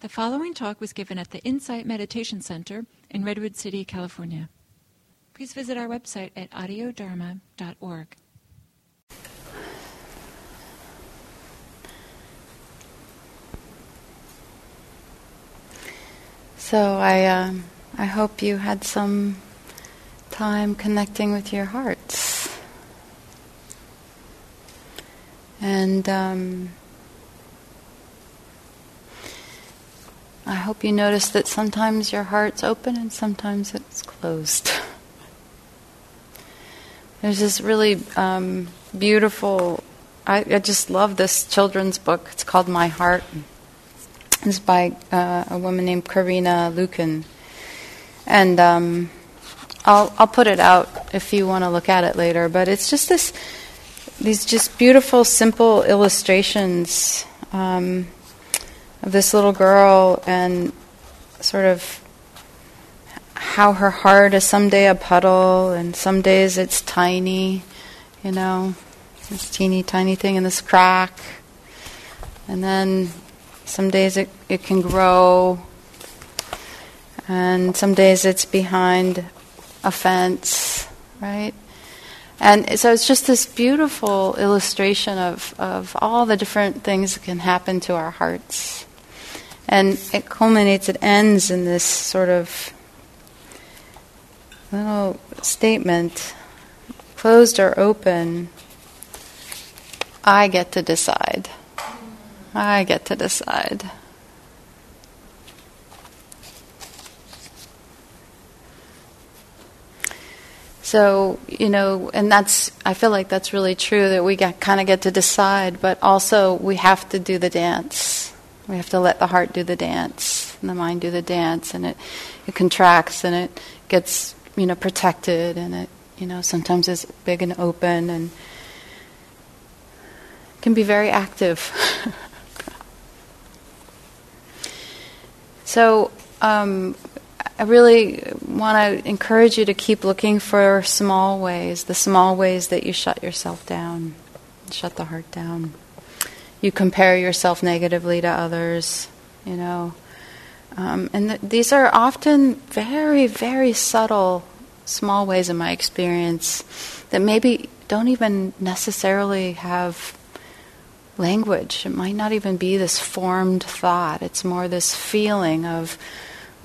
The following talk was given at the Insight Meditation Center in Redwood City, California. Please visit our website at audiodharma.org. So I, uh, I hope you had some time connecting with your hearts, and um, I hope you notice that sometimes your heart's open and sometimes it's closed. There's this really um, beautiful. I, I, just love this children's book. It's called My Heart. It's by uh, a woman named Corinna Luyken, and um, I'll I'll put it out if you want to look at it later. But it's just this these just beautiful, simple illustrations um, of this little girl and sort of how her heart is someday a puddle and some days it's tiny, you know, this teeny tiny thing in this crack, and then some days it, it can grow, and some days it's behind a fence, right? And so it's just this beautiful illustration of, of all the different things that can happen to our hearts. And it culminates, it ends in this sort of little statement closed or open, I get to decide. I get to decide. So, you know, and that's, I feel like that's really true that we kind of get to decide, but also we have to do the dance. We have to let the heart do the dance and the mind do the dance, and it, it contracts and it gets, you know, protected, and it, you know, sometimes is big and open and can be very active. So um, I really want to encourage you to keep looking for small ways, the small ways that you shut yourself down, shut the heart down. You compare yourself negatively to others, you know. Um, and th- these are often very, very subtle, small ways in my experience that maybe don't even necessarily have language. It might not even be this formed thought. It's more this feeling of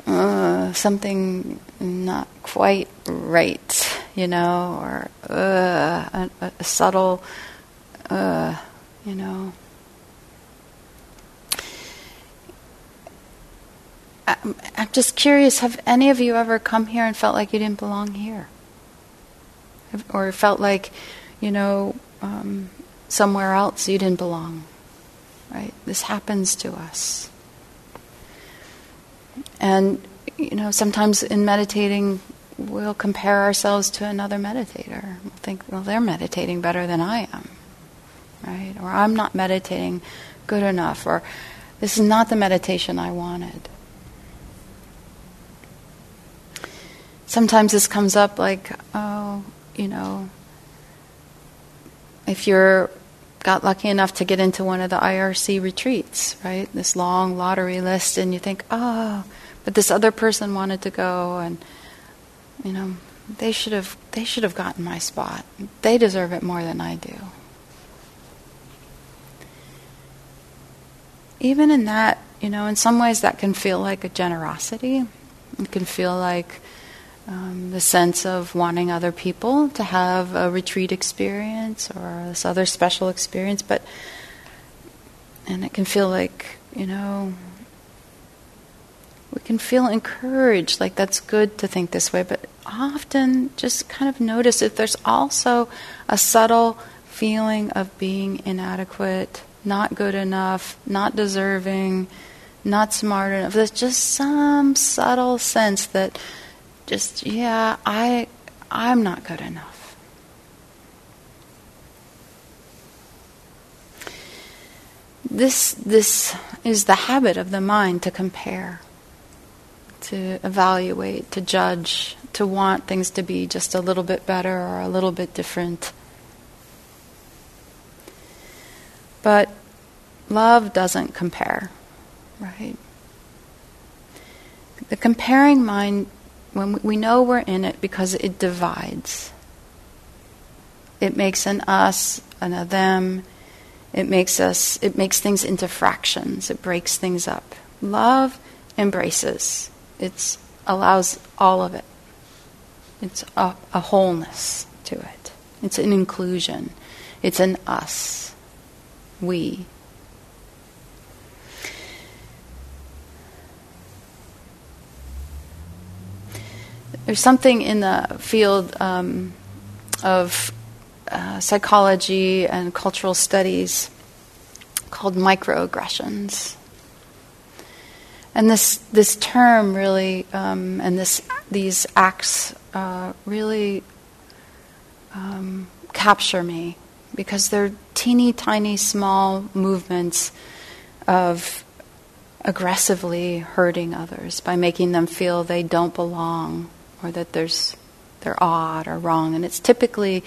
uh, something not quite right, you know, or uh, a, a, subtle, uh, you know. I'm, just curious have any of you ever come here and felt like you didn't belong here? Or felt like, you know, um, somewhere else you didn't belong. Right? This happens to us. And, you know, sometimes in meditating, we'll compare ourselves to another meditator. We'll think, well, they're meditating better than I am. Right? Or I'm not meditating good enough. Or this is not the meditation I wanted. Sometimes this comes up like, oh, you know, if you're got lucky enough to get into one of the IRC retreats, right? This long lottery list, and you think, oh, but this other person wanted to go, and you know, they should have they should have gotten my spot. They deserve it more than I do. Even in that, you know, in some ways that can feel like a generosity. It can feel like um, the sense of wanting other people to have a retreat experience or this other special experience, but and it can feel like you know we can feel encouraged, like that's good to think this way, but often just kind of notice if there's also a subtle feeling of being inadequate, not good enough, not deserving, not smart enough. There's just some subtle sense that just yeah, I I'm not good enough. This this is the habit of the mind to compare, to evaluate, to judge, to want things to be just a little bit better or a little bit different. But love doesn't compare, right? The comparing mind, when we know we're in it because it divides. It makes an us and a them. It makes us. It makes things into fractions. It breaks things up. Love embraces. It allows all of it. It's a, a wholeness to it. It's an inclusion. It's an us. We. There's something in the field um, of uh, psychology and cultural studies called microaggressions. And this, this term really, um, and this, these acts uh, really um, capture me because they're teeny tiny small movements of aggressively hurting others by making them feel they don't belong or that there's they're odd or wrong and it's typically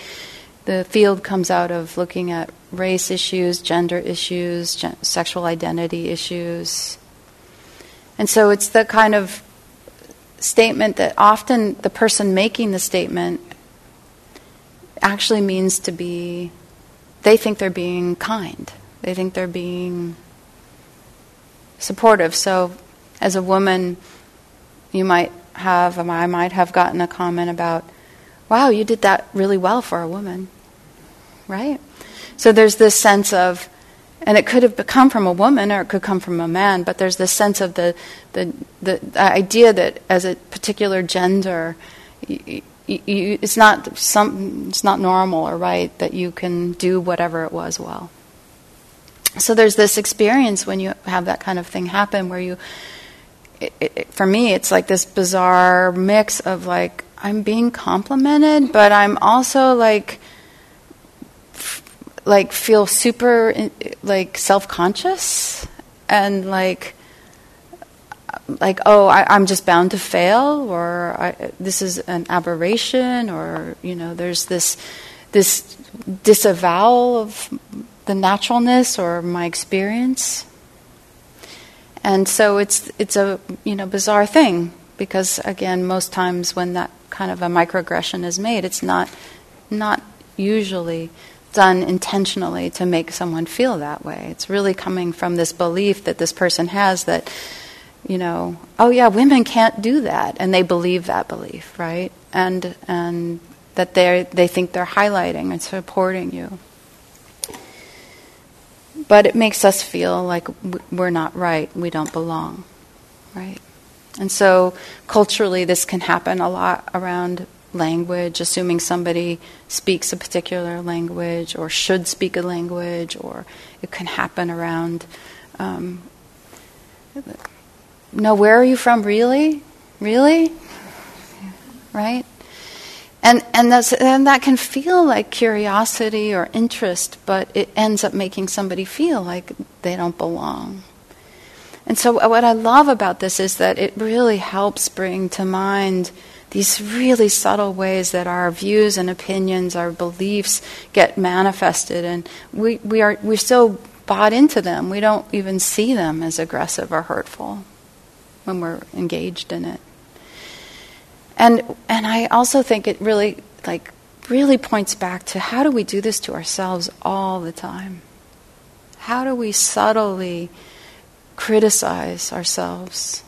the field comes out of looking at race issues, gender issues, gen- sexual identity issues. And so it's the kind of statement that often the person making the statement actually means to be, they think they're being kind. They think they're being supportive. So as a woman, you might have, um, I might have gotten a comment about, wow, you did that really well for a woman right? So there's this sense of, and it could have come from a woman or it could come from a man, but there's this sense of the, the, the, idea that as a particular gender, you, you, it's, not some, it's not normal or right that you can do whatever it was well. So there's this experience when you have that kind of thing happen where you, it, it, for me, it's like this bizarre mix of like, I'm being complimented, but I'm also like, like feel super like self-conscious and like like oh I, am just bound to fail or I, this is an aberration or you know there's this this disavowal of the naturalness or my experience and so it's it's a you know bizarre thing because again most times when that kind of a microaggression is made it's not not usually done intentionally to make someone feel that way. It's really coming from this belief that this person has that, you know, oh yeah, women can't do that, and they believe that belief, right? And and that they they think they're highlighting and supporting you. But it makes us feel like we're not right, we don't belong, right? And so culturally, this can happen a lot around language, assuming somebody speaks a particular language or should speak a language, or it can happen around. Um, no, where are you from? Really, really, right? And and and that can feel like curiosity or interest, but it ends up making somebody feel like they don't belong. And so, what I love about this is that it really helps bring to mind these really subtle ways that our views and opinions, our beliefs get manifested, and we, we are we're still bought into them. We don't even see them as aggressive or hurtful when we're engaged in it. And and I also think it really like really points back to how do we do this to ourselves all the time? How do we subtly criticize ourselves?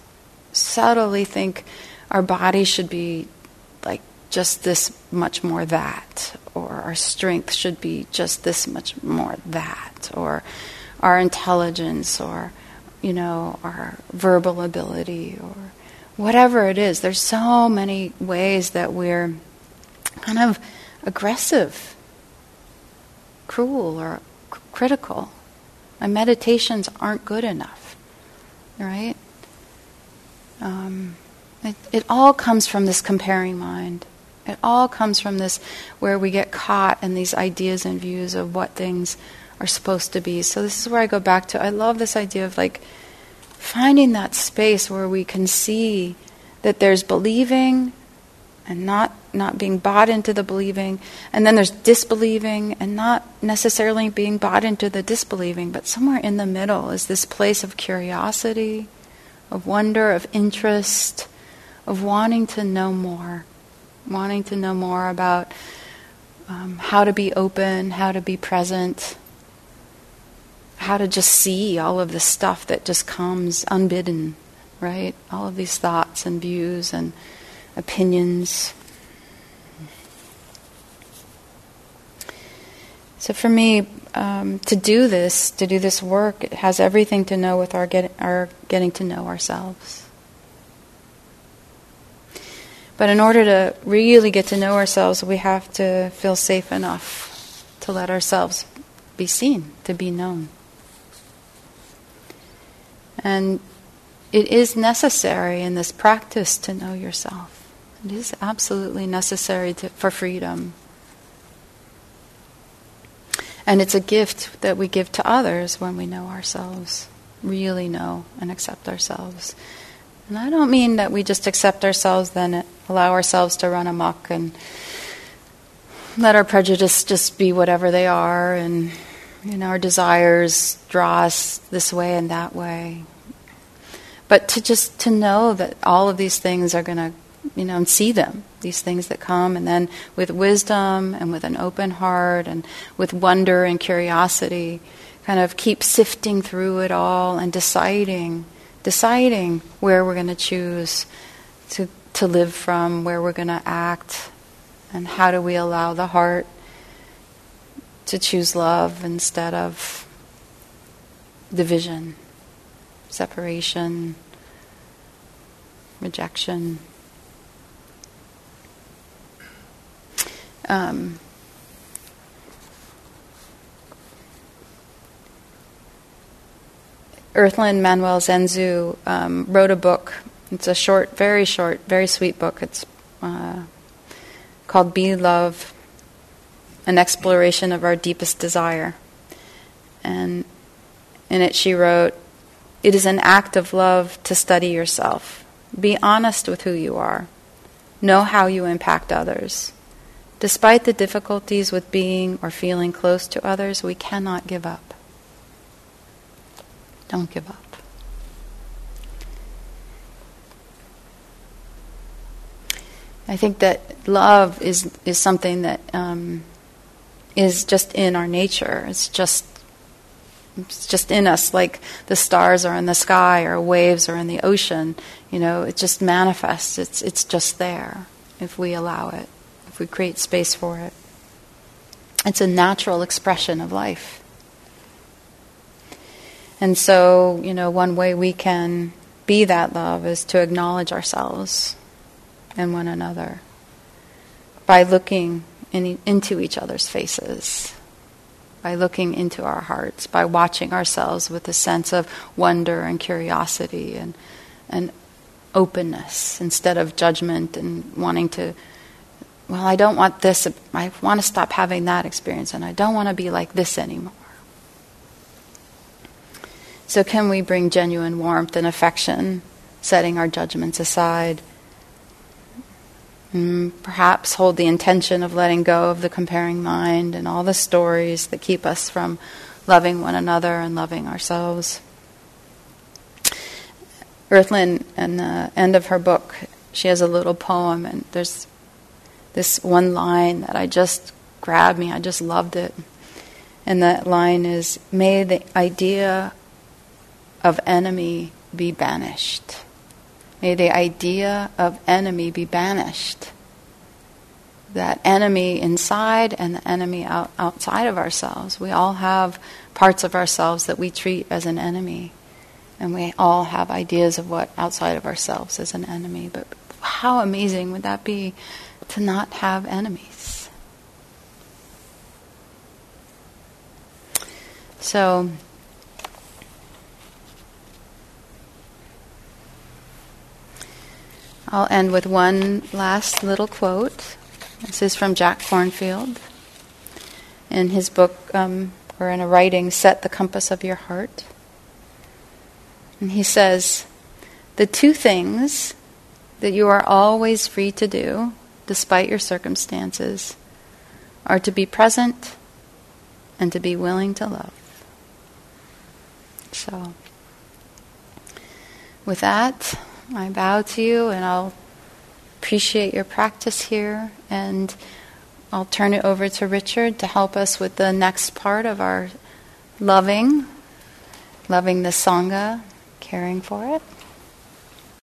Subtly think our body should be like just this much more that, or our strength should be just this much more that, or our intelligence, or you know, our verbal ability, or whatever it is. There's so many ways that we're kind of aggressive, cruel, or c- critical. My meditations aren't good enough, right? Um, it, it all comes from this comparing mind. It all comes from this where we get caught in these ideas and views of what things are supposed to be. So, this is where I go back to. I love this idea of like finding that space where we can see that there's believing and not not being bought into the believing and then there's disbelieving and not necessarily being bought into the disbelieving but somewhere in the middle is this place of curiosity of wonder of interest of wanting to know more, wanting to know more about um, how to be open, how to be present, how to just see all of the stuff that just comes unbidden, right? All of these thoughts and views and opinions. So for me, um, to do this, to do this work, it has everything to know with our, get, our getting to know ourselves. But in order to really get to know ourselves, we have to feel safe enough to let ourselves be seen, to be known. And it is necessary in this practice to know yourself. It is absolutely necessary to, for freedom. And it's a gift that we give to others when we know ourselves, really know and accept ourselves. And I don't mean that we just accept ourselves, then allow ourselves to run amok and let our prejudice just be whatever they are, and you know our desires draw us this way and that way. But to just to know that all of these things are going to, you know, and see them, these things that come, and then with wisdom and with an open heart and with wonder and curiosity, kind of keep sifting through it all and deciding, deciding where we're going to choose to to live from, where we're going to act, and how do we allow the heart to choose love instead of division separation, rejection. Um, Earthlyn Manuel Zenju um, wrote a book. It's a short, very short, very sweet book. It's uh, called Be Love An Exploration of Our Deepest Desire. And in it, she wrote it is an act of love to study yourself. Be honest with who you are. Know how you impact others. Despite the difficulties with being or feeling close to others, we cannot give up. Don't give up. I think that love is is something that um, is just in our nature. It's just it's just in us, like the stars are in the sky or waves are in the ocean. You know, it just manifests. It's it's just there if we allow it, if we create space for it. It's a natural expression of life. And so, you know, one way we can be that love is to acknowledge ourselves and one another by looking in, into each other's faces by looking into our hearts, by watching ourselves with a sense of wonder and curiosity and, and openness instead of judgment and wanting to, well, I don't want this, I want to stop having that experience and I don't want to be like this anymore. So, can we bring genuine warmth and affection, setting our judgments aside? Mm, perhaps hold the intention of letting go of the comparing mind and all the stories that keep us from loving one another and loving ourselves. Earthlyn, in the end of her book, she has a little poem, and there's this one line that I just grabbed me. I just loved it. And that line is May the idea of enemy be banished. May the idea of enemy be banished. That enemy inside and the enemy out, outside of ourselves. We all have parts of ourselves that we treat as an enemy. And we all have ideas of what outside of ourselves is an enemy. But how amazing would that be to not have enemies? So, I'll end with one last little quote. This is from Jack Kornfield in his book, um, or in a writing, Set the Compass of Your Heart. And he says, The two things that you are always free to do, despite your circumstances, are to be present and to be willing to love. So, with that, I bow to you and I'll appreciate your practice here, and I'll turn it over to Richard to help us with the next part of our loving, loving the Sangha, caring for it.